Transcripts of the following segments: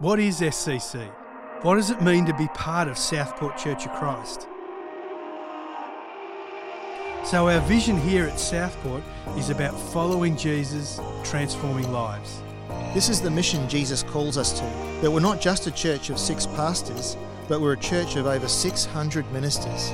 What is SCC? What does it mean to be part of Southport Church of Christ? So, our vision here at Southport is about following Jesus, transforming lives. This is the mission Jesus calls us to that we're not just a church of six pastors, but we're a church of over 600 ministers.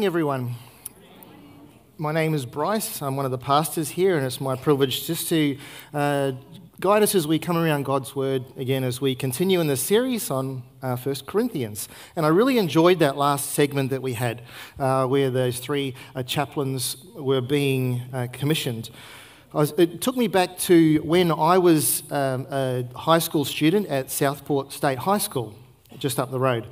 Morning, everyone. My name is Bryce. I'm one of the pastors here, and it's my privilege just to uh, guide us as we come around God's Word again as we continue in the series on uh, 1 Corinthians. And I really enjoyed that last segment that we had, uh, where those three uh, chaplains were being uh, commissioned. Was, it took me back to when I was um, a high school student at Southport State High School, just up the road.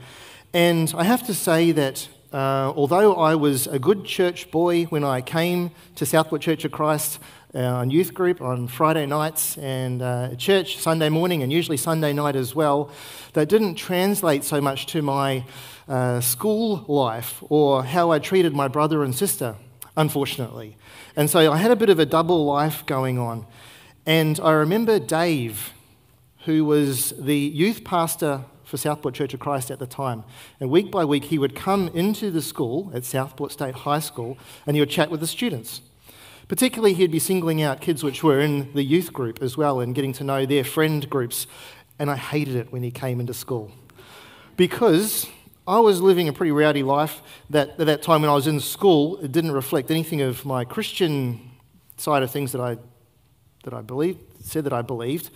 And I have to say that uh, although I was a good church boy when I came to Southport Church of Christ uh, on youth group on Friday nights and uh, church Sunday morning and usually Sunday night as well, that didn't translate so much to my uh, school life or how I treated my brother and sister, unfortunately. And so I had a bit of a double life going on. And I remember Dave, who was the youth pastor for Southport Church of Christ at the time. And week by week, he would come into the school at Southport State High School and he would chat with the students. Particularly, he'd be singling out kids which were in the youth group as well and getting to know their friend groups. And I hated it when he came into school because I was living a pretty rowdy life that at that time when I was in school, it didn't reflect anything of my Christian side of things that I, that I believed, said that I believed.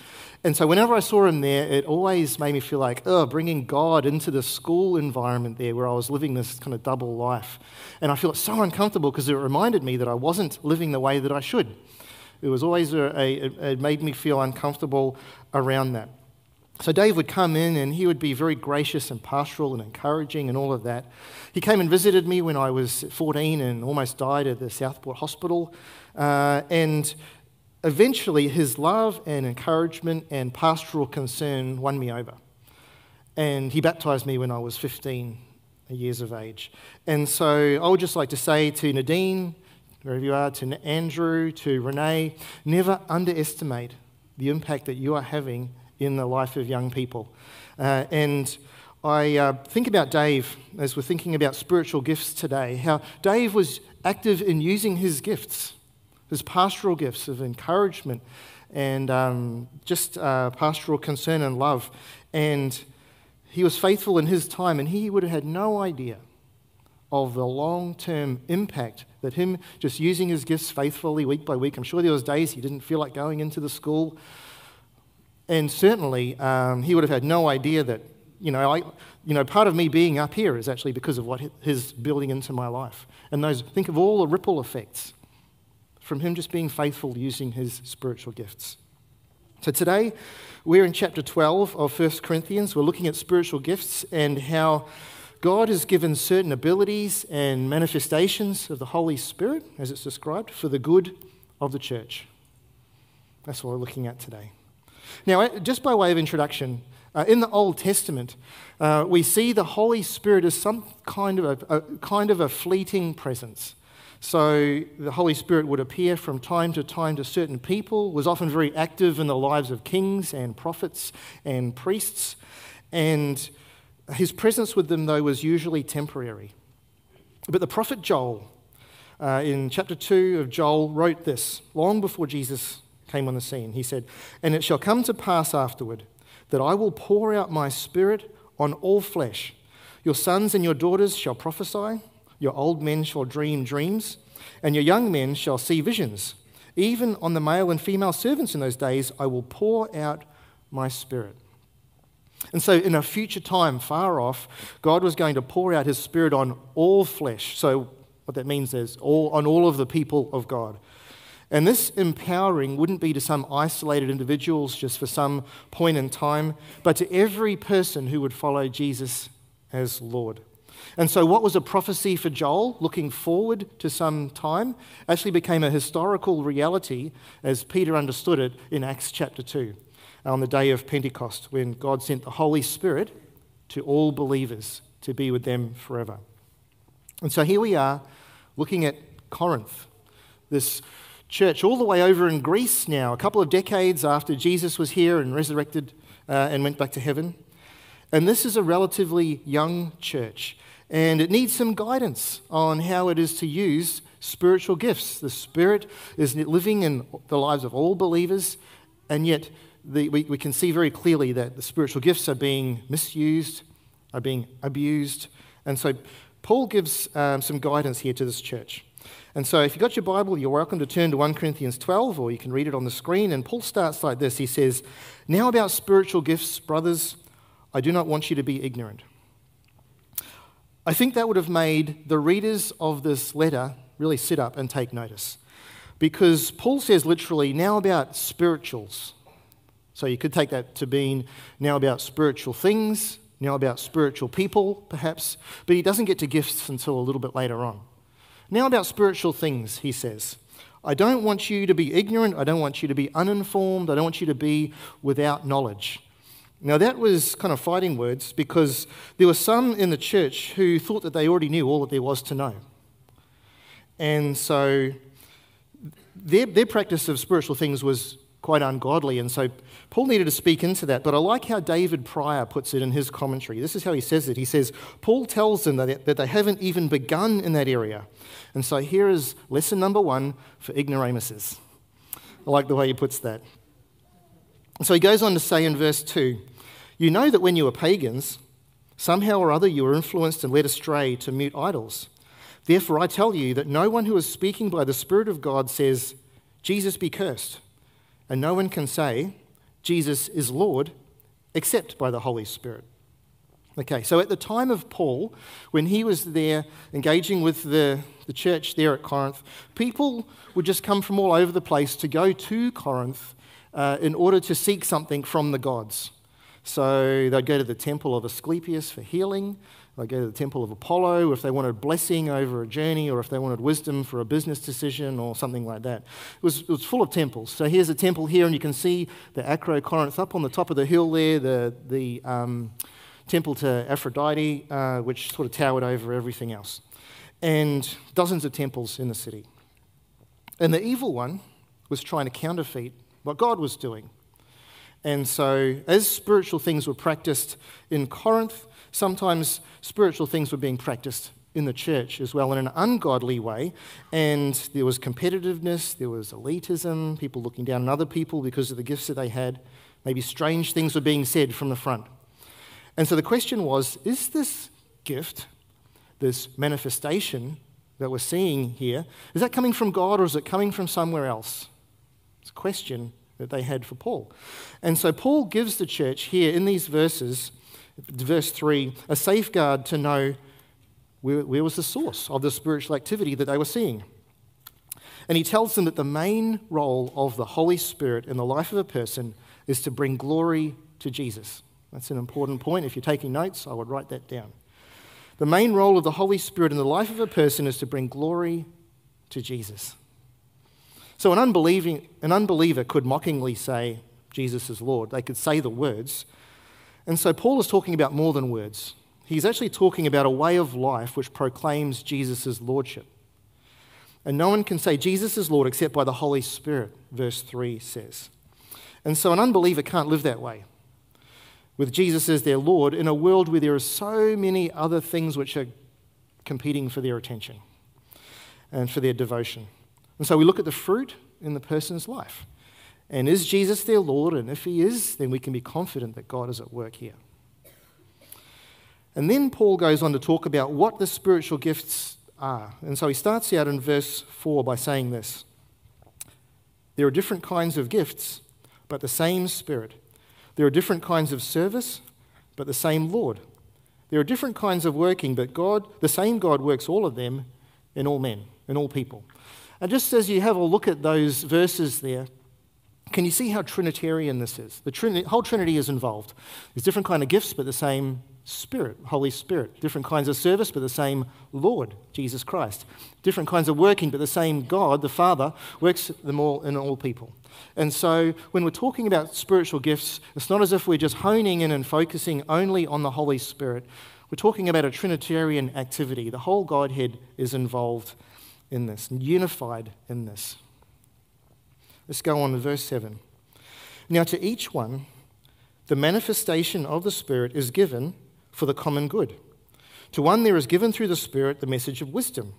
And so whenever I saw him there, it always made me feel like, oh, bringing God into the school environment there where I was living this kind of double life. And I feel so uncomfortable because it reminded me that I wasn't living the way that I should. It was always a, a it made me feel uncomfortable around that. So Dave would come in and he would be very gracious and pastoral and encouraging and all of that. He came and visited me when I was 14 and almost died at the Southport Hospital. Uh, and eventually his love and encouragement and pastoral concern won me over. And he baptized me when I was 15 years of age. And so I would just like to say to Nadine, wherever you are, to Andrew, to Renee, never underestimate the impact that you are having in the life of young people. Uh, and I uh, think about Dave as we're thinking about spiritual gifts today, how Dave was active in using his gifts his pastoral gifts of encouragement and um, just uh, pastoral concern and love. And he was faithful in his time, and he would have had no idea of the long term impact that him just using his gifts faithfully week by week. I'm sure there was days he didn't feel like going into the school. And certainly, um, he would have had no idea that, you know, I, you know, part of me being up here is actually because of what his building into my life. And those, think of all the ripple effects from him just being faithful using his spiritual gifts. So today, we're in chapter 12 of 1 Corinthians. We're looking at spiritual gifts and how God has given certain abilities and manifestations of the Holy Spirit, as it's described, for the good of the church. That's what we're looking at today. Now, just by way of introduction, uh, in the Old Testament, uh, we see the Holy Spirit as some kind of a, a kind of a fleeting presence. So the Holy Spirit would appear from time to time to certain people, was often very active in the lives of kings and prophets and priests. And his presence with them, though, was usually temporary. But the prophet Joel, uh, in chapter 2 of Joel, wrote this long before Jesus came on the scene. He said, And it shall come to pass afterward that I will pour out my spirit on all flesh. Your sons and your daughters shall prophesy. Your old men shall dream dreams, and your young men shall see visions. Even on the male and female servants in those days, I will pour out my spirit. And so, in a future time far off, God was going to pour out his spirit on all flesh. So, what that means is all, on all of the people of God. And this empowering wouldn't be to some isolated individuals just for some point in time, but to every person who would follow Jesus as Lord. And so, what was a prophecy for Joel, looking forward to some time, actually became a historical reality as Peter understood it in Acts chapter 2 on the day of Pentecost when God sent the Holy Spirit to all believers to be with them forever. And so, here we are looking at Corinth, this church all the way over in Greece now, a couple of decades after Jesus was here and resurrected uh, and went back to heaven. And this is a relatively young church and it needs some guidance on how it is to use spiritual gifts. The Spirit is living in the lives of all believers, and yet the, we, we can see very clearly that the spiritual gifts are being misused, are being abused. And so Paul gives um, some guidance here to this church. And so, if you've got your Bible, you're welcome to turn to 1 Corinthians 12, or you can read it on the screen. And Paul starts like this He says, Now about spiritual gifts, brothers, I do not want you to be ignorant. I think that would have made the readers of this letter really sit up and take notice. Because Paul says literally, now about spirituals. So you could take that to mean now about spiritual things, now about spiritual people, perhaps, but he doesn't get to gifts until a little bit later on. Now about spiritual things, he says. I don't want you to be ignorant. I don't want you to be uninformed. I don't want you to be without knowledge. Now, that was kind of fighting words because there were some in the church who thought that they already knew all that there was to know. And so their, their practice of spiritual things was quite ungodly. And so Paul needed to speak into that. But I like how David Prior puts it in his commentary. This is how he says it. He says, Paul tells them that, that they haven't even begun in that area. And so here is lesson number one for ignoramuses. I like the way he puts that. So he goes on to say in verse 2 you know that when you were pagans, somehow or other you were influenced and led astray to mute idols. Therefore, I tell you that no one who is speaking by the Spirit of God says, Jesus be cursed. And no one can say, Jesus is Lord, except by the Holy Spirit. Okay, so at the time of Paul, when he was there engaging with the, the church there at Corinth, people would just come from all over the place to go to Corinth uh, in order to seek something from the gods. So they'd go to the temple of Asclepius for healing. They'd go to the temple of Apollo if they wanted blessing over a journey or if they wanted wisdom for a business decision or something like that. It was, it was full of temples. So here's a temple here, and you can see the Acrocorinth up on the top of the hill there, the, the um, temple to Aphrodite, uh, which sort of towered over everything else. And dozens of temples in the city. And the evil one was trying to counterfeit what God was doing. And so, as spiritual things were practiced in Corinth, sometimes spiritual things were being practiced in the church as well in an ungodly way. And there was competitiveness, there was elitism, people looking down on other people because of the gifts that they had. Maybe strange things were being said from the front. And so the question was is this gift, this manifestation that we're seeing here, is that coming from God or is it coming from somewhere else? It's a question that they had for Paul. And so Paul gives the church here in these verses, verse 3, a safeguard to know where, where was the source of the spiritual activity that they were seeing. And he tells them that the main role of the Holy Spirit in the life of a person is to bring glory to Jesus. That's an important point. If you're taking notes, I would write that down. The main role of the Holy Spirit in the life of a person is to bring glory to Jesus. So an, unbelieving, an unbeliever could mockingly say, Jesus is Lord. They could say the words. And so Paul is talking about more than words. He's actually talking about a way of life which proclaims Jesus' lordship. And no one can say Jesus is Lord except by the Holy Spirit, verse 3 says. And so an unbeliever can't live that way. With Jesus as their Lord in a world where there are so many other things which are competing for their attention and for their devotion. And so we look at the fruit in the person's life. And is Jesus their Lord? And if he is, then we can be confident that God is at work here. And then Paul goes on to talk about what the spiritual gifts are. And so he starts out in verse 4 by saying this There are different kinds of gifts, but the same Spirit. There are different kinds of service, but the same Lord. There are different kinds of working, but God, the same God works all of them in all men, in all people. And just as you have a look at those verses there, can you see how Trinitarian this is? The whole Trinity is involved. There's different kind of gifts, but the same Spirit, Holy Spirit. Different kinds of service, but the same Lord, Jesus Christ. Different kinds of working, but the same God, the Father, works them all in all people. And so when we're talking about spiritual gifts, it's not as if we're just honing in and focusing only on the Holy Spirit. We're talking about a Trinitarian activity. The whole Godhead is involved in this, unified in this. Let's go on to verse 7. Now, to each one, the manifestation of the Spirit is given for the common good. To one, there is given through the Spirit the message of wisdom,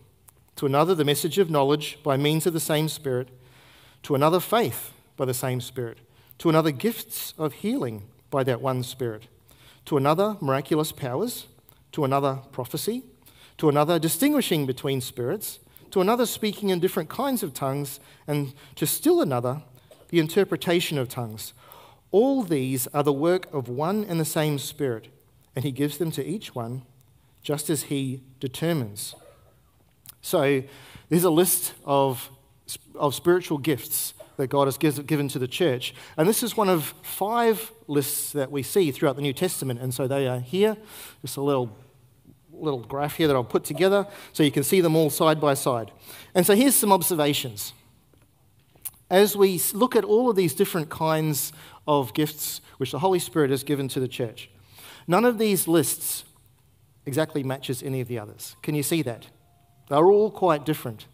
to another, the message of knowledge by means of the same Spirit, to another, faith by the same Spirit, to another, gifts of healing by that one Spirit, to another, miraculous powers, to another, prophecy, to another, distinguishing between spirits to another speaking in different kinds of tongues, and to still another, the interpretation of tongues. All these are the work of one and the same Spirit, and He gives them to each one just as He determines. So, there's a list of, of spiritual gifts that God has given to the church. And this is one of five lists that we see throughout the New Testament. And so they are here, just a little little graph here that I'll put together so you can see them all side by side. And so here's some observations. As we look at all of these different kinds of gifts which the Holy Spirit has given to the church, none of these lists exactly matches any of the others. Can you see that? They're all quite different.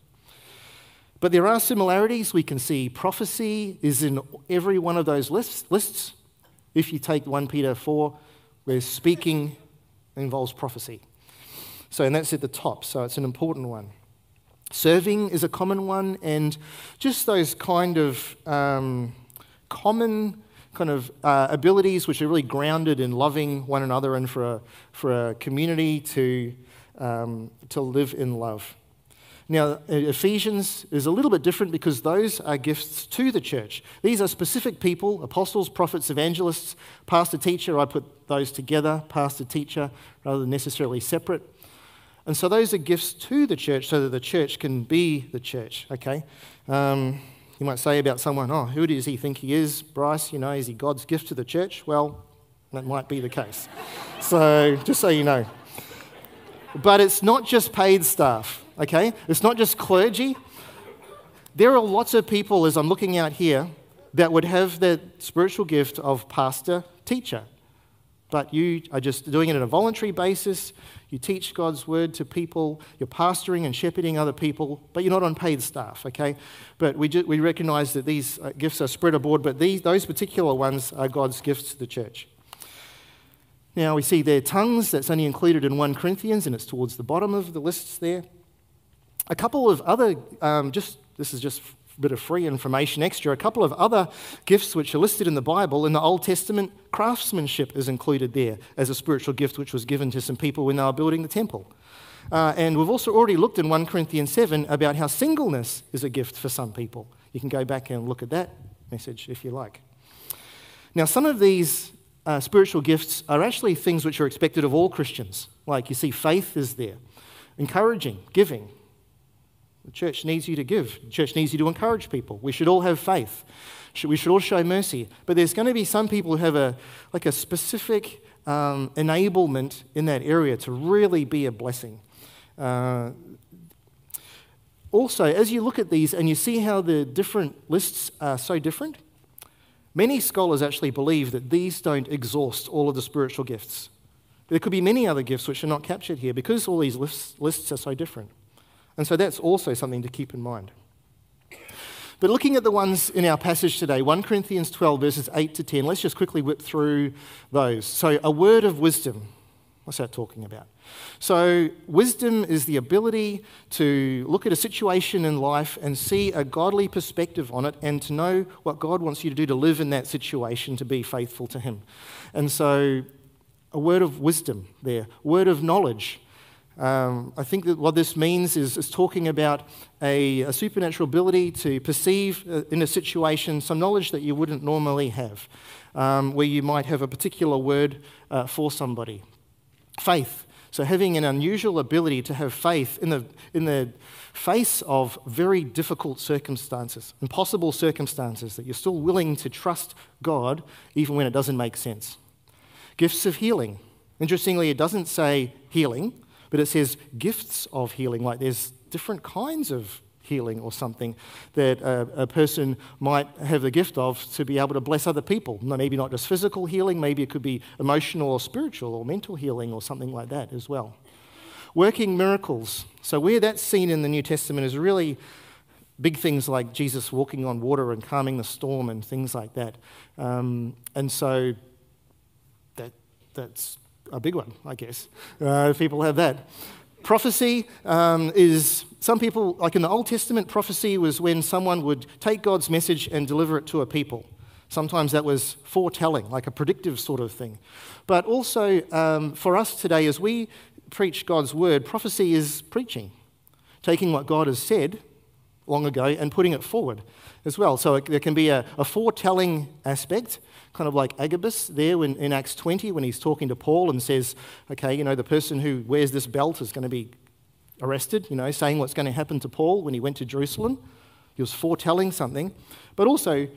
But there are similarities. We can see prophecy is in every one of those lists. lists. If you take 1 Peter 4, where speaking involves prophecy. So, and that's at the top, so it's an important one. Serving is a common one, and just those kind of um, common kind of uh, abilities which are really grounded in loving one another and for a, for a community to, um, to live in love. Now, Ephesians is a little bit different because those are gifts to the church. These are specific people apostles, prophets, evangelists, pastor, teacher. I put those together, pastor, teacher, rather than necessarily separate. And so those are gifts to the church so that the church can be the church, okay? Um, you might say about someone, oh, who does he think he is? Bryce, you know, is he God's gift to the church? Well, that might be the case. so just so you know. But it's not just paid staff, okay? It's not just clergy. There are lots of people, as I'm looking out here, that would have that spiritual gift of pastor, teacher. But you are just doing it on a voluntary basis. You teach God's word to people, you're pastoring and shepherding other people, but you're not on paid staff, okay? But we, ju- we recognize that these uh, gifts are spread abroad, but these, those particular ones are God's gifts to the church. Now we see their tongues, that's only included in 1 Corinthians, and it's towards the bottom of the lists there. A couple of other, um, just this is just bit of free information extra. A couple of other gifts which are listed in the Bible. In the Old Testament, craftsmanship is included there as a spiritual gift which was given to some people when they were building the temple. Uh, and we've also already looked in 1 Corinthians 7 about how singleness is a gift for some people. You can go back and look at that message if you like. Now, some of these uh, spiritual gifts are actually things which are expected of all Christians. Like you see, faith is there, encouraging, giving, the church needs you to give. The church needs you to encourage people. We should all have faith. We should all show mercy. But there's going to be some people who have a, like a specific um, enablement in that area to really be a blessing. Uh, also, as you look at these and you see how the different lists are so different, many scholars actually believe that these don't exhaust all of the spiritual gifts. There could be many other gifts which are not captured here because all these lists, lists are so different. And so that's also something to keep in mind. But looking at the ones in our passage today, 1 Corinthians 12, verses 8 to 10, let's just quickly whip through those. So, a word of wisdom. What's that talking about? So, wisdom is the ability to look at a situation in life and see a godly perspective on it and to know what God wants you to do to live in that situation to be faithful to Him. And so, a word of wisdom there, word of knowledge. Um, I think that what this means is, is talking about a, a, supernatural ability to perceive uh, in a situation some knowledge that you wouldn't normally have, um, where you might have a particular word uh, for somebody. Faith, So, having an unusual ability to have faith in the, in the face of very difficult circumstances, impossible circumstances, that you're still willing to trust God even when it doesn't make sense. Gifts of healing. Interestingly, it doesn't say healing, but it says gifts of healing, like there's different kinds of healing or something that a, a, person might have the gift of to be able to bless other people. Maybe not just physical healing, maybe it could be emotional or spiritual or mental healing or something like that as well. Working miracles. So, where that's seen in the New Testament is really big things like Jesus walking on water and calming the storm and things like that. Um, and so that, that's a big one, I guess. Uh, people have that. Prophecy um, is, some people, like in the Old Testament, prophecy was when someone would take God's message and deliver it to a people. Sometimes that was foretelling, like a predictive sort of thing. But also um, for us today, as we preach God's word, prophecy is preaching, taking what God has said long ago and putting it forward as well. So it, there can be a, a foretelling aspect kind of like Agabus there when, in Acts 20 when he's talking to Paul and says, okay, you know, the person who wears this belt is going to be arrested, you know, saying what's going to happen to Paul when he went to Jerusalem. He was foretelling something. But also,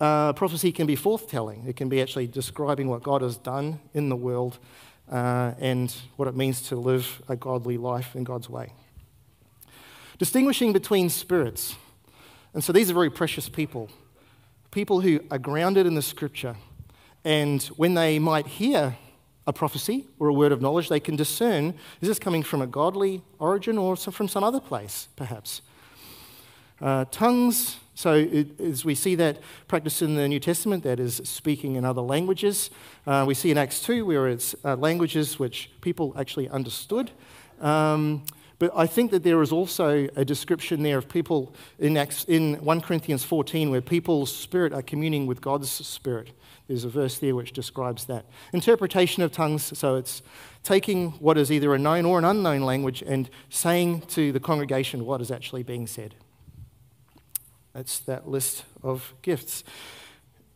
uh, prophecy can be forthtelling. It can be actually describing what God has done in the world uh, and what it means to live a godly life in God's way. Distinguishing between spirits. And so these are very precious people people who are grounded in the scripture, and when they might hear a prophecy or a word of knowledge, they can discern is this coming from a godly origin or from some other place, perhaps. Uh, tongues, so it, as we see that practice in the New Testament, that is speaking in other languages. Uh, we see in Acts 2 where it's uh, languages which people actually understood. Um, but I think that there is also a description there of people in, Acts, in 1 Corinthians 14 where people's spirit are communing with God's spirit. There's a verse there which describes that. Interpretation of tongues, so it's taking what is either a known or an unknown language and saying to the congregation what is actually being said. That's that list of gifts.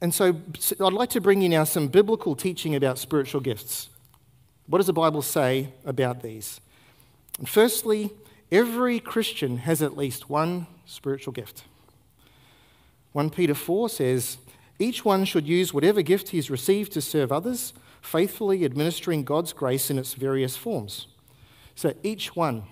And so I'd like to bring you now some biblical teaching about spiritual gifts. What does the Bible say about these? Firstly, every Christian has at least one spiritual gift. 1 Peter 4 says, Each one should use whatever gift he's received to serve others, faithfully administering God's grace in its various forms. So each one,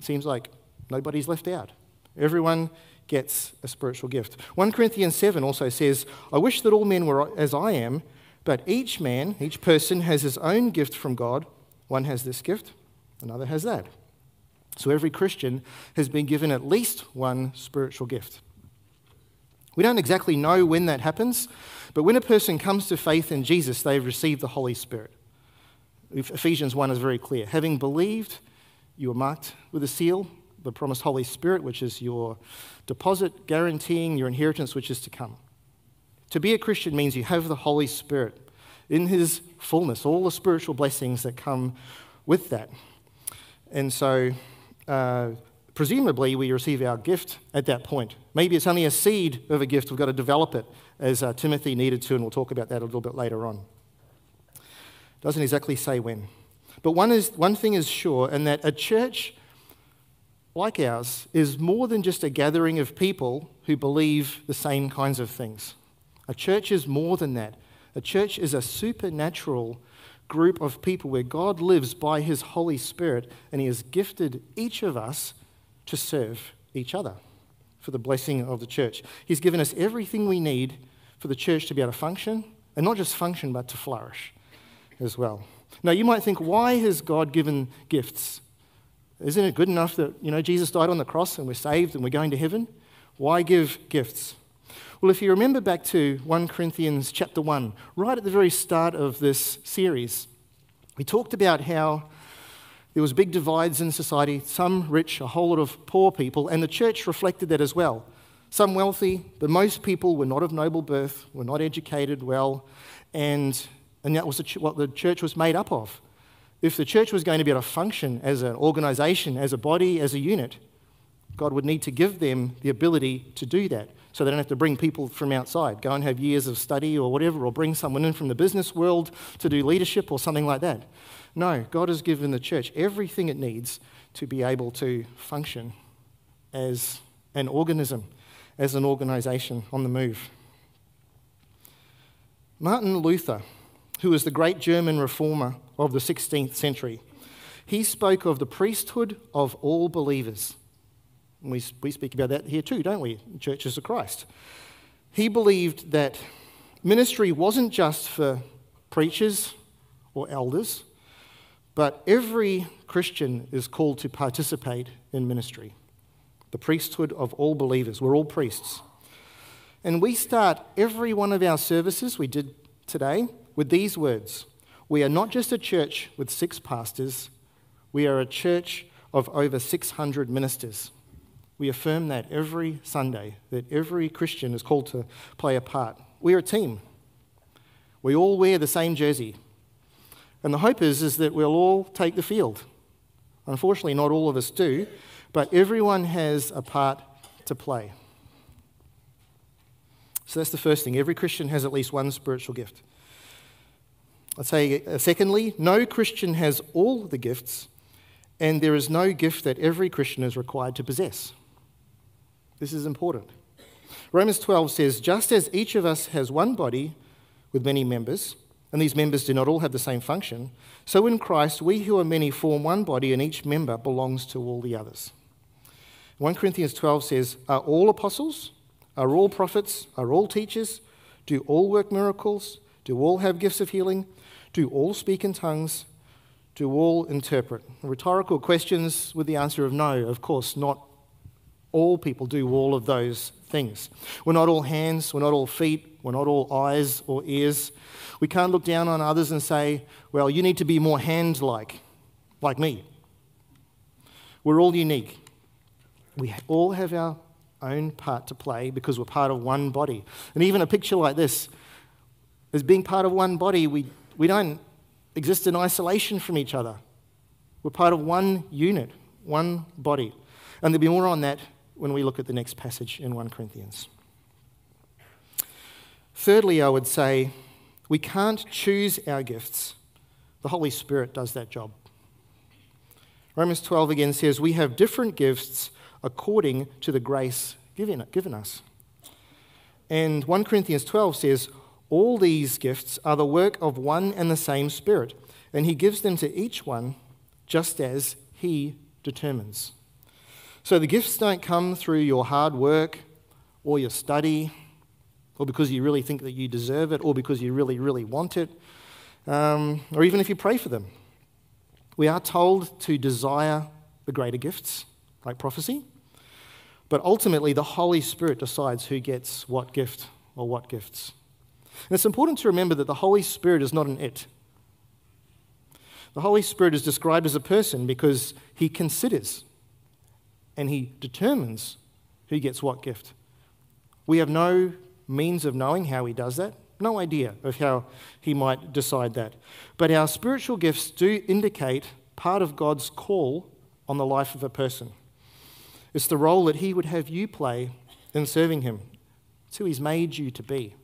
seems like nobody's left out. Everyone gets a spiritual gift. 1 Corinthians 7 also says, I wish that all men were as I am, but each man, each person has his own gift from God. One has this gift, another has that. So every Christian has been given at least one spiritual gift. We don't exactly know when that happens, but when a person comes to faith in Jesus, they've received the Holy Spirit. Ephesians 1 is very clear. Having believed, you are marked with a seal, the promised Holy Spirit, which is your deposit guaranteeing your inheritance, which is to come. To be a Christian means you have the Holy Spirit in His fullness, all the spiritual blessings that come with that. And so uh, presumably we receive our gift at that point. Maybe it's only a seed of a gift, we've got to develop it, as uh, Timothy needed to, and we'll talk about that a little bit later on. Doesn't exactly say when. But one, is, one thing is sure, and that a church like ours is more than just a gathering of people who believe the same kinds of things. A church is more than that. A church is a supernatural group of people where God lives by his Holy Spirit and he has gifted each of us to serve each other for the blessing of the church. He's given us everything we need for the church to be able to function, and not just function, but to flourish as well. Now, you might think, why has God given gifts? Isn't it good enough that, you know, Jesus died on the cross and we're saved and we're going to heaven? Why give gifts? Well, if you remember back to 1 Corinthians chapter 1, right at the very start of this series, we talked about how there was big divides in society, some rich, a whole lot of poor people, and the church reflected that as well. Some wealthy, but most people were not of noble birth, were not educated well, and, and that was what the church was made up of. If the church was going to be able to function as an organization, as a body, as a unit, God would need to give them the ability to do that so they don't have to bring people from outside, go and have years of study or whatever, or bring someone in from the business world to do leadership or something like that. No, God has given the church everything it needs to be able to function as an organism, as an organization on the move. Martin Luther, who was the great German reformer of the 16th century, he spoke of the priesthood of all believers. We, we speak about that here too, don't we? Churches of Christ. He believed that ministry wasn't just for preachers or elders, but every Christian is called to participate in ministry. The priesthood of all believers. We're all priests. And we start every one of our services, we did today, with these words We are not just a church with six pastors, we are a church of over 600 ministers. We affirm that every Sunday, that every Christian is called to play a part. We're a team. We all wear the same jersey. And the hope is, is that we'll all take the field. Unfortunately, not all of us do, but everyone has a part to play. So that's the first thing. Every Christian has at least one spiritual gift. I'd say, uh, secondly, no Christian has all the gifts, and there is no gift that every Christian is required to possess. This is important. Romans 12 says, Just as each of us has one body with many members, and these members do not all have the same function, so in Christ we who are many form one body, and each member belongs to all the others. 1 Corinthians 12 says, Are all apostles? Are all prophets? Are all teachers? Do all work miracles? Do all have gifts of healing? Do all speak in tongues? Do all interpret? Rhetorical questions with the answer of no, of course, not all people do all of those things. We're not all hands, we're not all feet, we're not all eyes or ears. We can't look down on others and say, well, you need to be more hand like, like me. We're all unique. We all have our own part to play because we're part of one body. And even a picture like this, as being part of one body, we, we don't exist in isolation from each other. We're part of one unit, one body. And there'll be more on that when we look at the next passage in 1 Corinthians. Thirdly, I would say we can't choose our gifts, the Holy Spirit does that job. Romans 12 again says, We have different gifts according to the grace given, given us. And 1 Corinthians 12 says, All these gifts are the work of one and the same Spirit, and He gives them to each one just as He determines. So the gifts don't come through your hard work or your study or because you really think that you deserve it or because you really, really want it, um, or even if you pray for them. We are told to desire the greater gifts, like prophecy, but ultimately the Holy Spirit decides who gets what gift or what gifts. And it's important to remember that the Holy Spirit is not an it. The Holy Spirit is described as a person because he considers and he determines who gets what gift. We have no means of knowing how he does that, no idea of how he might decide that. But our spiritual gifts do indicate part of God's call on the life of a person. It's the role that he would have you play in serving him. It's who he's made you to be.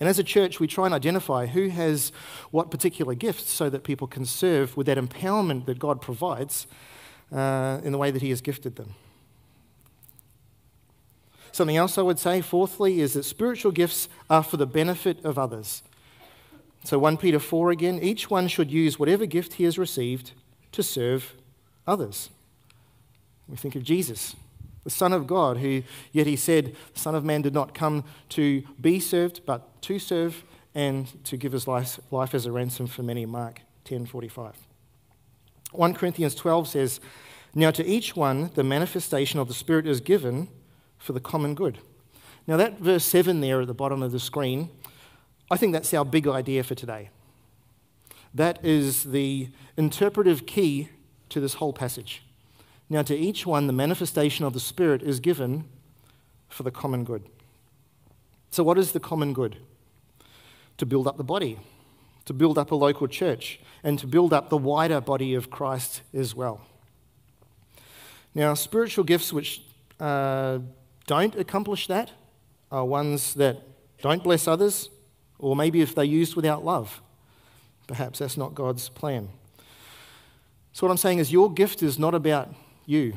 And as a church, we try and identify who has what particular gifts so that people can serve with that empowerment that God provides uh, in the way that He has gifted them. Something else I would say, fourthly, is that spiritual gifts are for the benefit of others. So 1 Peter 4 again, each one should use whatever gift he has received to serve others. We think of Jesus, the Son of God, who yet he said, the Son of Man did not come to be served, but to serve and to give his life, life as a ransom for many. Mark 10:45. 1 Corinthians 12 says, Now to each one the manifestation of the Spirit is given for the common good. Now, that verse 7 there at the bottom of the screen, I think that's our big idea for today. That is the interpretive key to this whole passage. Now, to each one, the manifestation of the Spirit is given for the common good. So, what is the common good? To build up the body, to build up a local church, and to build up the wider body of Christ as well. Now, spiritual gifts which uh, don't accomplish that are ones that don't bless others, or maybe if they're used without love. Perhaps that's not God's plan. So, what I'm saying is, your gift is not about you,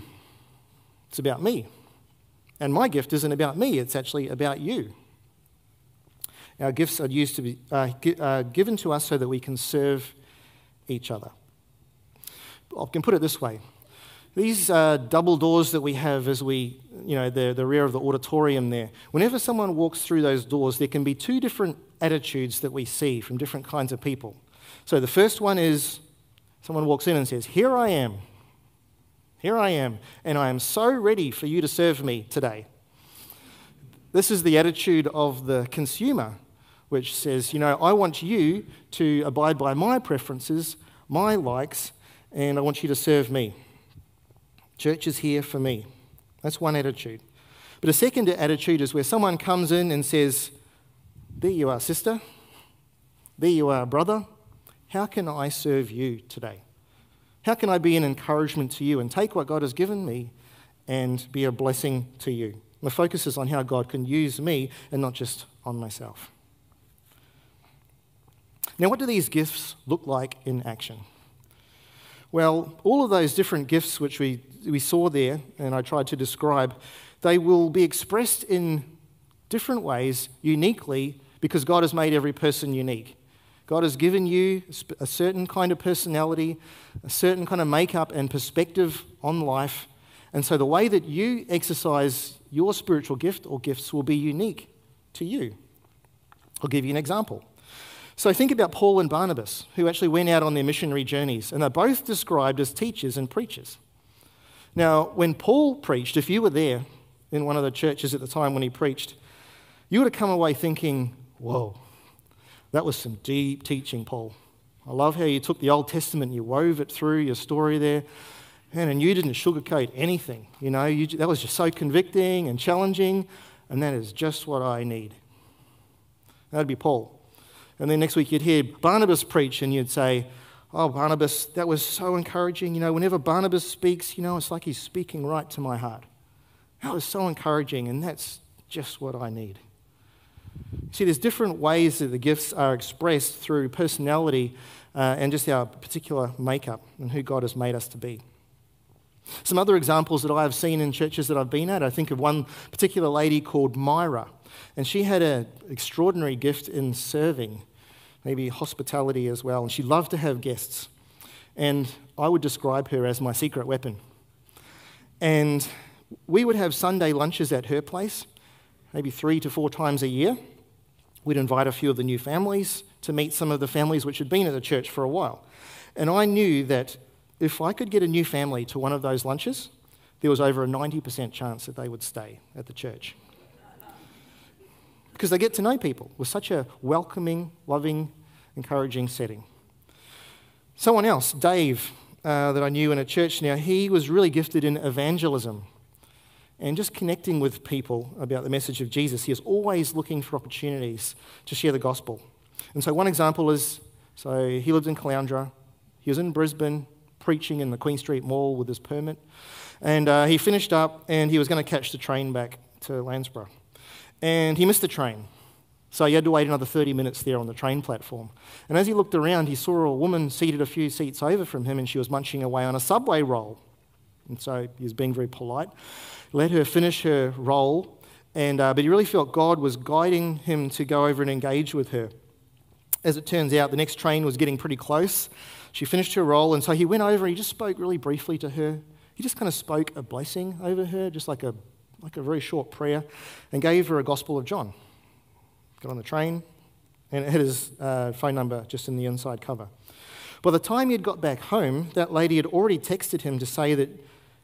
it's about me. And my gift isn't about me, it's actually about you. Our gifts are used to be uh, uh, given to us so that we can serve each other. I can put it this way. These uh, double doors that we have as we, you know, the, the rear of the auditorium there, whenever someone walks through those doors, there can be two different attitudes that we see from different kinds of people. So the first one is someone walks in and says, Here I am. Here I am, and I am so ready for you to serve me today. This is the attitude of the consumer, which says, You know, I want you to abide by my preferences, my likes, and I want you to serve me. Church is here for me. That's one attitude. But a second attitude is where someone comes in and says, There you are, sister. There you are, brother. How can I serve you today? How can I be an encouragement to you and take what God has given me and be a blessing to you? The focus is on how God can use me and not just on myself. Now, what do these gifts look like in action? Well, all of those different gifts which we, we saw there, and I tried to describe, they will be expressed in different ways, uniquely, because God has made every person unique. God has given you a certain kind of personality, a certain kind of makeup and perspective on life. And so the way that you exercise your spiritual gift or gifts will be unique to you. I'll give you an example. So think about Paul and Barnabas, who actually went out on their missionary journeys, and they're both described as teachers and preachers. Now, when Paul preached, if you were there in one of the churches at the time when he preached, you would have come away thinking, whoa, that was some deep teaching, Paul. I love how you took the Old Testament you wove it through your story there. Man, and you didn't sugarcoat anything. You know, you, that was just so convicting and challenging, and that is just what I need. That'd be Paul. And then next week you'd hear Barnabas preach, and you'd say, Oh, Barnabas, that was so encouraging. You know, whenever Barnabas speaks, you know, it's like he's speaking right to my heart. That was so encouraging, and that's just what I need. See, there's different ways that the gifts are expressed through personality uh, and just our particular makeup and who God has made us to be. Some other examples that I have seen in churches that I've been at, I think of one particular lady called Myra, and she had an extraordinary gift in serving, maybe hospitality as well, and she loved to have guests. And I would describe her as my secret weapon. And we would have Sunday lunches at her place, maybe three to four times a year. We'd invite a few of the new families to meet some of the families which had been at the church for a while. And I knew that if I could get a new family to one of those lunches, there was over a 90% chance that they would stay at the church. Because they get to know people with such a welcoming, loving, encouraging setting. Someone else, Dave, uh, that I knew in a church now, he was really gifted in evangelism and just connecting with people about the message of Jesus. He is always looking for opportunities to share the gospel. And so, one example is so he lived in Caloundra, he was in Brisbane preaching in the Queen Street Mall with his permit, and uh, he finished up and he was going to catch the train back to Landsborough. And he missed the train. So he had to wait another 30 minutes there on the train platform. And as he looked around, he saw a woman seated a few seats over from him, and she was munching away on a subway roll. And so he was being very polite let her finish her roll, and, uh, but he really felt God was guiding him to go over and engage with her. As it turns out, the next train was getting pretty close. She finished her roll, and so he went over and he just spoke really briefly to her. He just kind of spoke a blessing over her, just like a, like a very short prayer, and gave her a Gospel of John. Got on the train, and it had his uh, phone number just in the inside cover. By the time he had got back home, that lady had already texted him to say that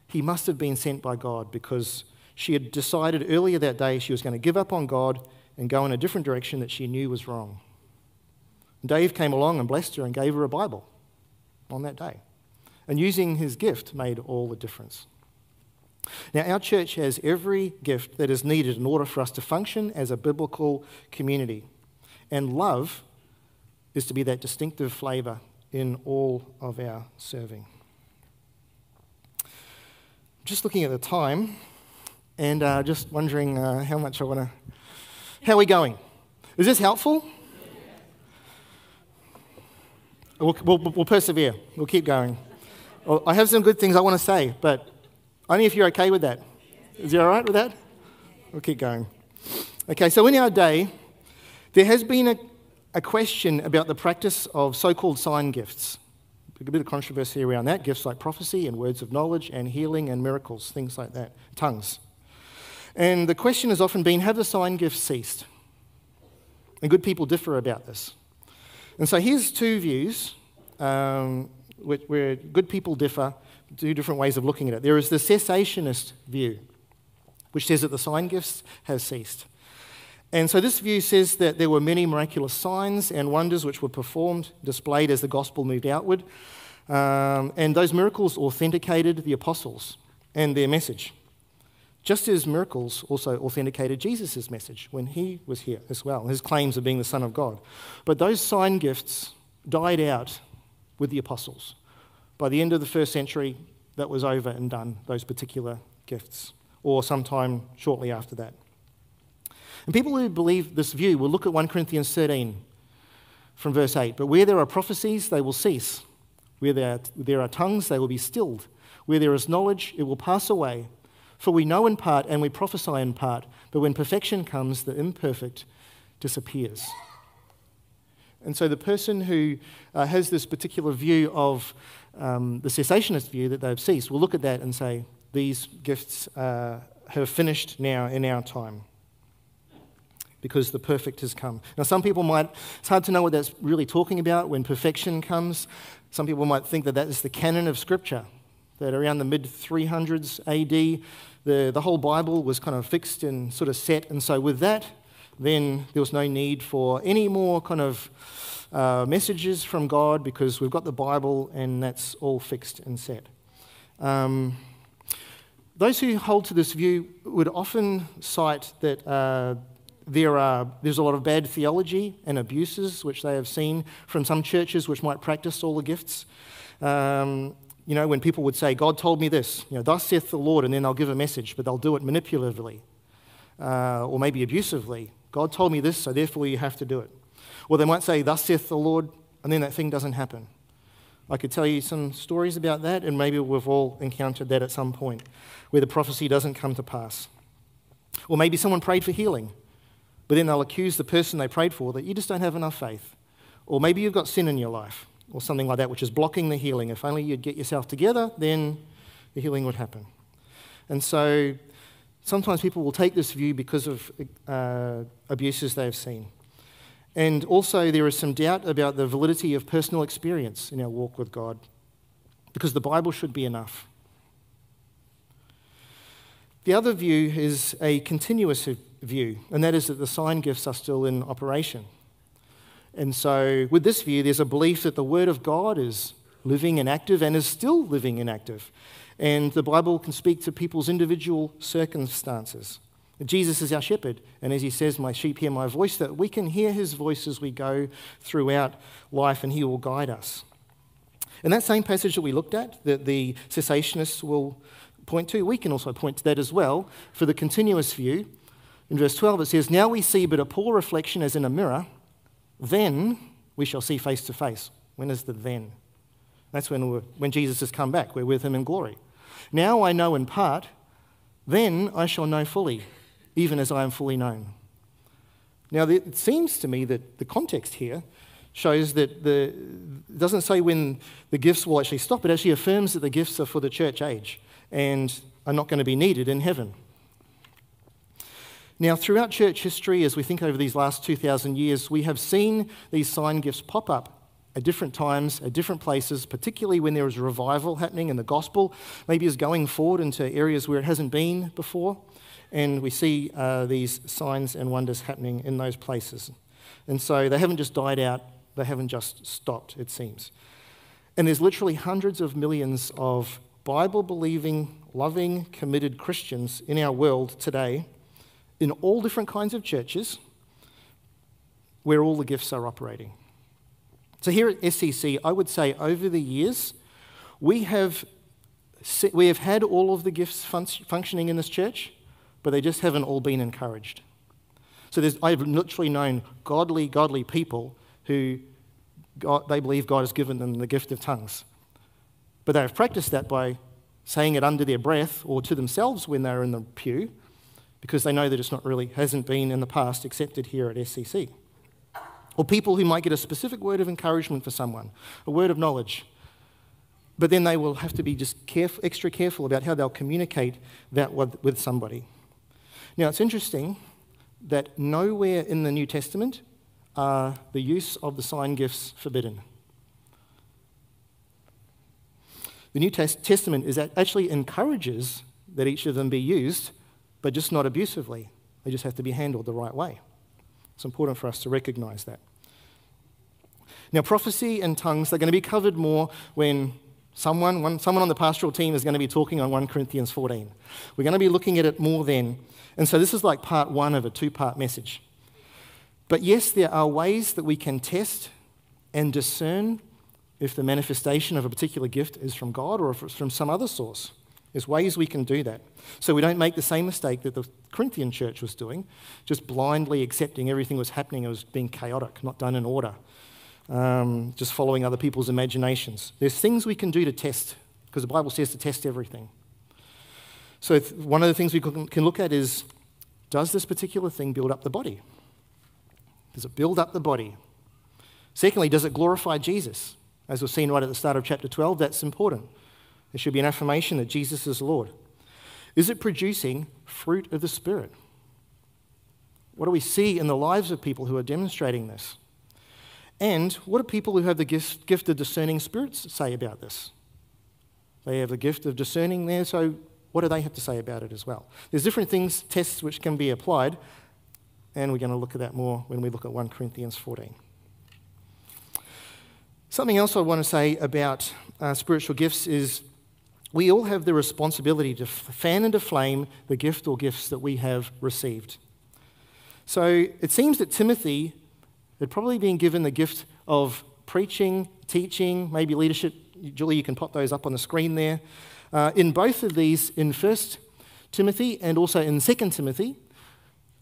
he must have been sent by God because she had decided earlier that day she was going to give up on God and go in a different direction that she knew was wrong. Dave came along and blessed her and gave her a Bible on that day. And using his gift made all the difference. Now, our church has every gift that is needed in order for us to function as a biblical community. And love is to be that distinctive flavour in all of our serving. just looking at the time and uh, just wondering uh, how much I want to. How are we going? Is this helpful? We'll, we'll, we'll persevere. We'll keep going. I have some good things I want to say, but only if you're okay with that. Is you all right with that? We'll keep going. Okay, so in our day, there has been a, a question about the practice of so called sign gifts. A bit of controversy around that gifts like prophecy and words of knowledge and healing and miracles, things like that, tongues. And the question has often been have the sign gifts ceased? And good people differ about this. And so here's two views um, where good people differ, two different ways of looking at it. There is the cessationist view, which says that the sign gifts have ceased. And so this view says that there were many miraculous signs and wonders which were performed, displayed as the gospel moved outward. Um, and those miracles authenticated the apostles and their message. Just as miracles also authenticated Jesus' message when he was here as well, his claims of being the Son of God. But those sign gifts died out with the apostles. By the end of the first century, that was over and done, those particular gifts, or sometime shortly after that. And people who believe this view will look at 1 Corinthians 13 from verse 8. But where there are prophecies, they will cease. Where there are, there are tongues, they will be stilled. Where there is knowledge, it will pass away. For we know in part and we prophesy in part, but when perfection comes, the imperfect disappears. And so the person who uh, has this particular view of um, the cessationist view that they've ceased will look at that and say, these gifts uh, have finished now in our time because the perfect has come. Now, some people might, it's hard to know what that's really talking about when perfection comes. Some people might think that that is the canon of Scripture, that around the mid 300s AD, the, the whole Bible was kind of fixed and sort of set. And so, with that, then there was no need for any more kind of uh, messages from God because we've got the Bible and that's all fixed and set. Um, those who hold to this view would often cite that uh, there are, there's a lot of bad theology and abuses which they have seen from some churches which might practice all the gifts. Um, you know, when people would say, God told me this, you know, thus saith the Lord, and then they'll give a message, but they'll do it manipulatively uh, or maybe abusively. God told me this, so therefore you have to do it. Or they might say, Thus saith the Lord, and then that thing doesn't happen. I could tell you some stories about that, and maybe we've all encountered that at some point where the prophecy doesn't come to pass. Or maybe someone prayed for healing, but then they'll accuse the person they prayed for that you just don't have enough faith. Or maybe you've got sin in your life, or something like that, which is blocking the healing. If only you'd get yourself together, then the healing would happen. And so sometimes people will take this view because of uh, abuses they've seen. And also, there is some doubt about the validity of personal experience in our walk with God, because the Bible should be enough. The other view is a continuous view, and that is that the sign gifts are still in operation. And so, with this view, there's a belief that the Word of God is living and active and is still living and active. And the Bible can speak to people's individual circumstances. Jesus is our shepherd, and as he says, My sheep hear my voice, that we can hear his voice as we go throughout life, and he will guide us. And that same passage that we looked at, that the cessationists will point to, we can also point to that as well for the continuous view. In verse 12, it says, Now we see but a poor reflection as in a mirror, then we shall see face to face. When is the then? That's when, when Jesus has come back. We're with him in glory. Now I know in part, then I shall know fully even as I am fully known. Now, it seems to me that the context here shows that the, it doesn't say when the gifts will actually stop, it actually affirms that the gifts are for the church age and are not going to be needed in heaven. Now, throughout church history, as we think over these last 2,000 years, we have seen these sign gifts pop up at different times, at different places, particularly when there is revival happening and the gospel maybe is going forward into areas where it hasn't been before. And we see uh, these signs and wonders happening in those places. And so they haven't just died out, they haven't just stopped, it seems. And there's literally hundreds of millions of Bible believing, loving, committed Christians in our world today, in all different kinds of churches, where all the gifts are operating. So here at SCC, I would say over the years, we have we have had all of the gifts fun- functioning in this church, but they just haven't all been encouraged. So I've literally known godly, godly people who God, they believe God has given them the gift of tongues. But they have practiced that by saying it under their breath or to themselves when they're in the pew because they know that it's not really, hasn't been in the past accepted here at SCC. Or people who might get a specific word of encouragement for someone, a word of knowledge. But then they will have to be just caref- extra careful about how they'll communicate that with, with somebody. Now, it's interesting that nowhere in the New Testament are the use of the sign gifts forbidden. The New Testament is actually encourages that each of them be used, but just not abusively. They just have to be handled the right way. It's important for us to recognize that. Now, prophecy and tongues, they're going to be covered more when someone, one, someone on the pastoral team is going to be talking on 1 Corinthians 14. We're going to be looking at it more then. And so this is like part one of a two part message. But yes, there are ways that we can test and discern if the manifestation of a particular gift is from God or if it's from some other source. There's ways we can do that. So we don't make the same mistake that the Corinthian church was doing, just blindly accepting everything was happening, it was being chaotic, not done in order, um, just following other people's imaginations. There's things we can do to test, because the Bible says to test everything. So one of the things we can look at is does this particular thing build up the body? Does it build up the body? Secondly, does it glorify Jesus? As we've seen right at the start of chapter 12, that's important. There should be an affirmation that Jesus is Lord. Is it producing fruit of the Spirit? What do we see in the lives of people who are demonstrating this? And what do people who have the gift, of discerning spirits say about this? They have the gift of discerning there, so what do they have to say about it as well? There's different things, tests which can be applied, and we're going to look at that more when we look at 1 Corinthians 14. Something else I want to say about uh, spiritual gifts is we all have the responsibility to fan into flame the gift or gifts that we have received. So it seems that Timothy had probably been given the gift of preaching, teaching, maybe leadership. Julie, you can pop those up on the screen there. Uh, in both of these, in 1 Timothy and also in 2 Timothy,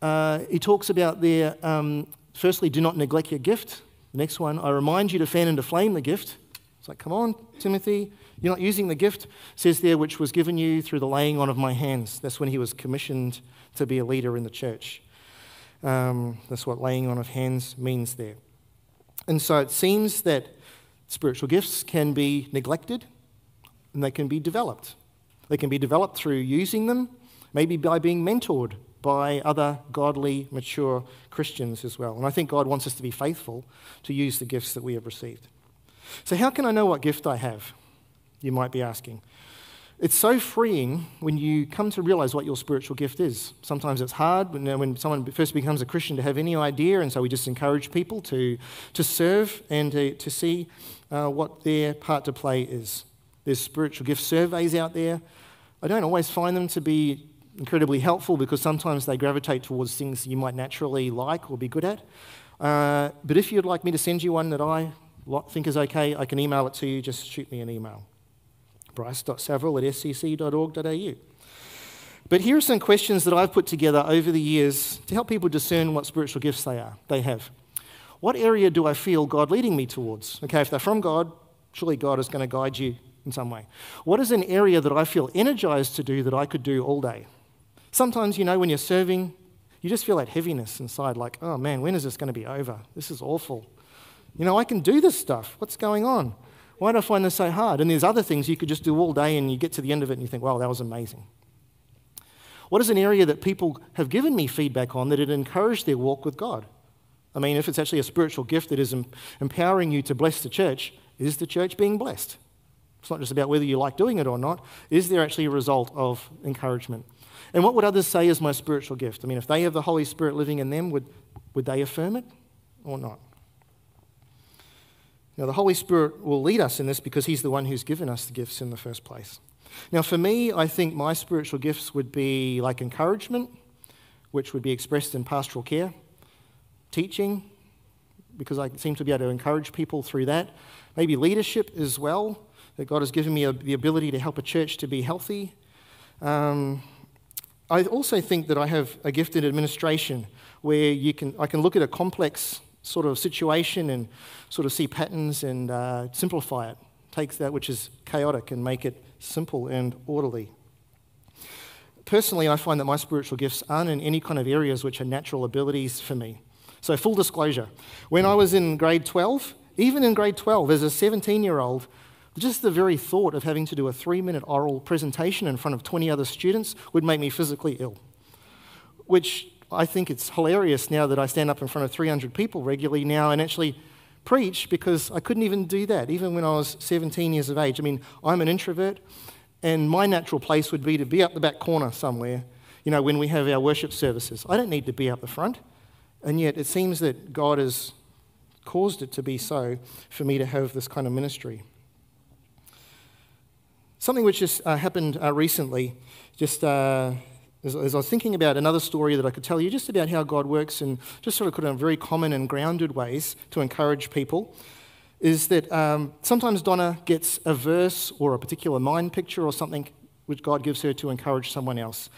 uh, he talks about there, um, firstly, do not neglect your gift. The next one, I remind you to fan into flame the gift. It's like, come on, Timothy, you're not using the gift, says there, which was given you through the laying on of my hands. That's when he was commissioned to be a leader in the church. Um, that's what laying on of hands means there. And so it seems that spiritual gifts can be neglected and they can be developed. They can be developed through using them, maybe by being mentored by other godly, mature Christians as well. And I think God wants us to be faithful to use the gifts that we have received. So, how can I know what gift I have? You might be asking. It's so freeing when you come to realize what your spiritual gift is. Sometimes it's hard when, when someone first becomes a Christian to have any idea, and so we just encourage people to, to serve and to, to see uh, what their part to play is. There's spiritual gift surveys out there. I don't always find them to be incredibly helpful because sometimes they gravitate towards things you might naturally like or be good at. Uh, but if you'd like me to send you one that I think is okay, I can email it to you. Just shoot me an email bryce.saville at scc.org.au. But here are some questions that I've put together over the years to help people discern what spiritual gifts they are, they have. What area do I feel God leading me towards? Okay, if they're from God, surely God is going to guide you in some way. What is an area that I feel energized to do that I could do all day? Sometimes, you know, when you're serving, you just feel that heaviness inside, like, oh man, when is this going to be over? This is awful. You know, I can do this stuff. What's going on? Why do I find this so hard? And there's other things you could just do all day and you get to the end of it and you think, wow, that was amazing. What is an area that people have given me feedback on that it encouraged their walk with God? I mean, if it's actually a spiritual gift that is empowering you to bless the church, is the church being blessed? It's not just about whether you like doing it or not. Is there actually a result of encouragement? And what would others say is my spiritual gift? I mean, if they have the Holy Spirit living in them, would, would they affirm it or not? Now, the Holy Spirit will lead us in this because He's the one who's given us the gifts in the first place. Now, for me, I think my spiritual gifts would be like encouragement, which would be expressed in pastoral care, teaching, because I seem to be able to encourage people through that, maybe leadership as well. that God has given me a, the ability to help a church to be healthy. Um, I also think that I have a gift in administration where you can, I can look at a complex sort of situation and sort of see patterns and uh, simplify it. Take that which is chaotic and make it simple and orderly. Personally, I find that my spiritual gifts aren't in any kind of areas which are natural abilities for me. So, full disclosure, when I was in grade 12, even in grade 12, as a 17 year old, just the very thought of having to do a three minute oral presentation in front of 20 other students would make me physically ill. Which I think it's hilarious now that I stand up in front of 300 people regularly now and actually preach because I couldn't even do that, even when I was 17 years of age. I mean, I'm an introvert, and my natural place would be to be up the back corner somewhere, you know, when we have our worship services. I don't need to be up the front. And yet, it seems that God has caused it to be so for me to have this kind of ministry. Something which just uh, happened uh, recently, just uh, as, as, I was thinking about another story that I could tell you, just about how God works and just sort of put in very common and grounded ways to encourage people, is that um, sometimes Donna gets a verse or a particular mind picture or something which God gives her to encourage someone else.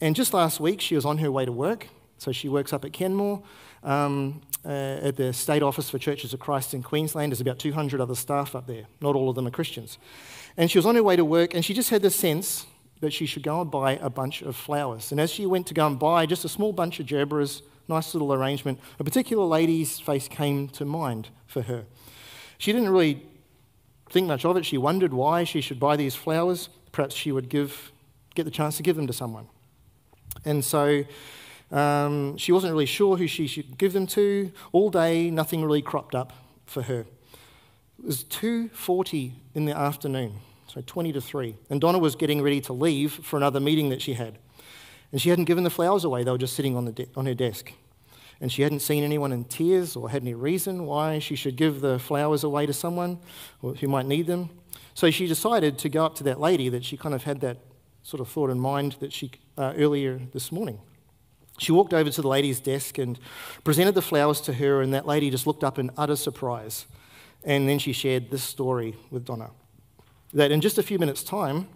And just last week, she was on her way to work. So she works up at Kenmore um, uh, at the State Office for Churches of Christ in Queensland. There's about 200 other staff up there. Not all of them are Christians. And she was on her way to work, and she just had the sense that she should go and buy a bunch of flowers. And as she went to go and buy just a small bunch of gerberas, nice little arrangement, a particular lady's face came to mind for her. She didn't really think much of it. She wondered why she should buy these flowers. Perhaps she would give, get the chance to give them to someone. And so um, she wasn't really sure who she should give them to. All day, nothing really cropped up for her. It was 2.40 in the afternoon, so 20 to 3. And Donna was getting ready to leave for another meeting that she had. And she hadn't given the flowers away, they were just sitting on, the de- on her desk. And she hadn't seen anyone in tears or had any reason why she should give the flowers away to someone who might need them. So she decided to go up to that lady that she kind of had that sort of thought in mind that she uh, earlier this morning. She walked over to the lady's desk and presented the flowers to her, and that lady just looked up in utter surprise. And then she shared this story with Donna that in just a few minutes' time,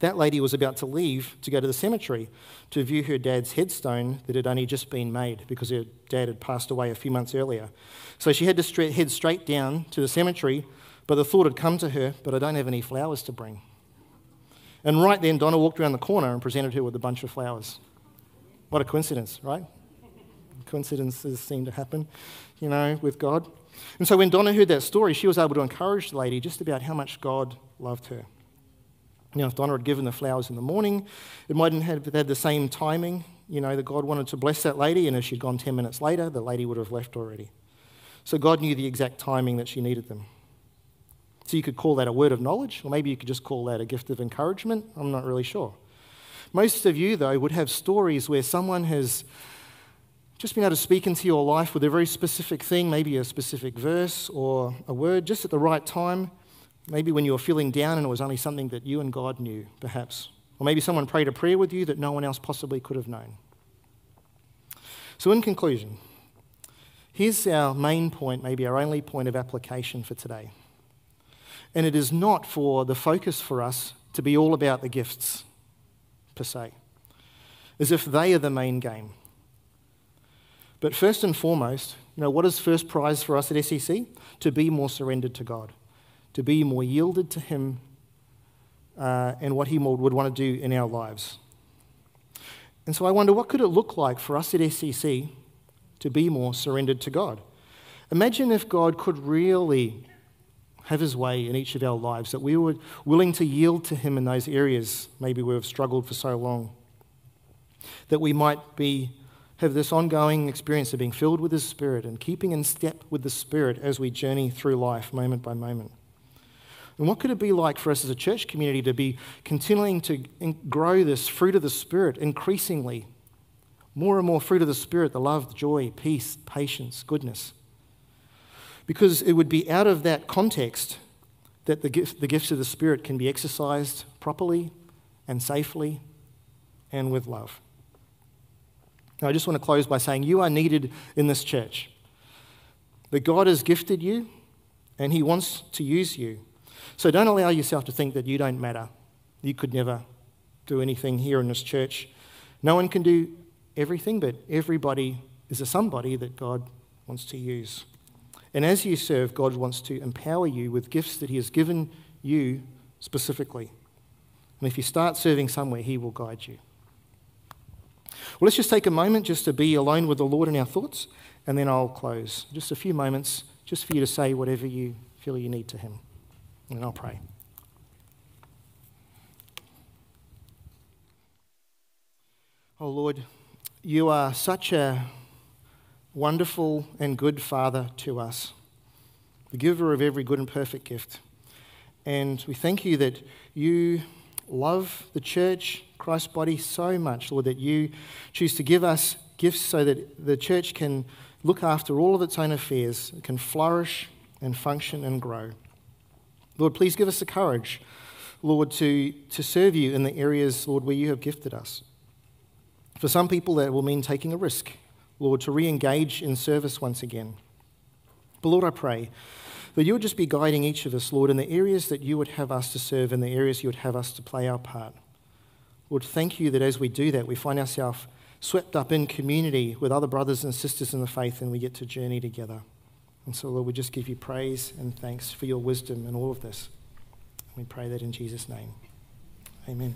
that lady was about to leave to go to the cemetery to view her dad's headstone that had only just been made because her dad had passed away a few months earlier. So she had to head straight down to the cemetery, but the thought had come to her, but I don't have any flowers to bring. And right then, Donna walked around the corner and presented her with a bunch of flowers. What a coincidence, right? Coincidences seem to happen, you know, with God. And so when Donna heard that story, she was able to encourage the lady just about how much God loved her. Now, if Donna had given the flowers in the morning, it mightn't have had the same timing, you know, that God wanted to bless that lady, and if she'd gone 10 minutes later, the lady would have left already. So God knew the exact timing that she needed them. So you could call that a word of knowledge, or maybe you could just call that a gift of encouragement. I'm not really sure. Most of you, though, would have stories where someone has just being able to speak into your life with a very specific thing, maybe a specific verse or a word, just at the right time. Maybe when you were feeling down and it was only something that you and God knew, perhaps. Or maybe someone prayed a prayer with you that no one else possibly could have known. So, in conclusion, here's our main point, maybe our only point of application for today. And it is not for the focus for us to be all about the gifts per se, as if they are the main game. But first and foremost, you know, what is first prize for us at SCC? To be more surrendered to God, to be more yielded to Him uh, and what He would want to do in our lives. And so I wonder what could it look like for us at SCC to be more surrendered to God? Imagine if God could really have his way in each of our lives, that we were willing to yield to him in those areas maybe we've struggled for so long. That we might be, have this ongoing experience of being filled with the Spirit and keeping in step with the Spirit as we journey through life moment by moment. And what could it be like for us as a church community to be continuing to grow this fruit of the Spirit increasingly? More and more fruit of the Spirit the love, the joy, peace, patience, goodness because it would be out of that context that the, gift, the gifts of the Spirit can be exercised properly and safely and with love. Now, I just want to close by saying you are needed in this church. That God has gifted you and He wants to use you. So don't allow yourself to think that you don't matter. You could never do anything here in this church. No one can do everything, but everybody is a somebody that God wants to use. And as you serve, God wants to empower you with gifts that He has given you specifically. And if you start serving somewhere, He will guide you. Well, let's just take a moment just to be alone with the Lord in our thoughts, and then I'll close. Just a few moments, just for you to say whatever you feel you need to Him. And I'll pray. Oh Lord, you are such a wonderful and good Father to us, the giver of every good and perfect gift. And we thank you that you love the church, Christ's body, so much, Lord, that you choose to give us gifts so that the church can look after all of its own affairs, can flourish and function and grow. Lord, please give us the courage, Lord, to, to serve you in the areas, Lord, where you have gifted us. For some people, that will mean taking a risk, Lord, to re engage in service once again. But Lord, I pray that you would just be guiding each of us, Lord, in the areas that you would have us to serve, in the areas you would have us to play our part. Lord, thank you that as we do that, we find ourselves swept up in community with other brothers and sisters in the faith and we get to journey together. And so, Lord, we just give you praise and thanks for your wisdom in all of this. We pray that in Jesus' name. Amen.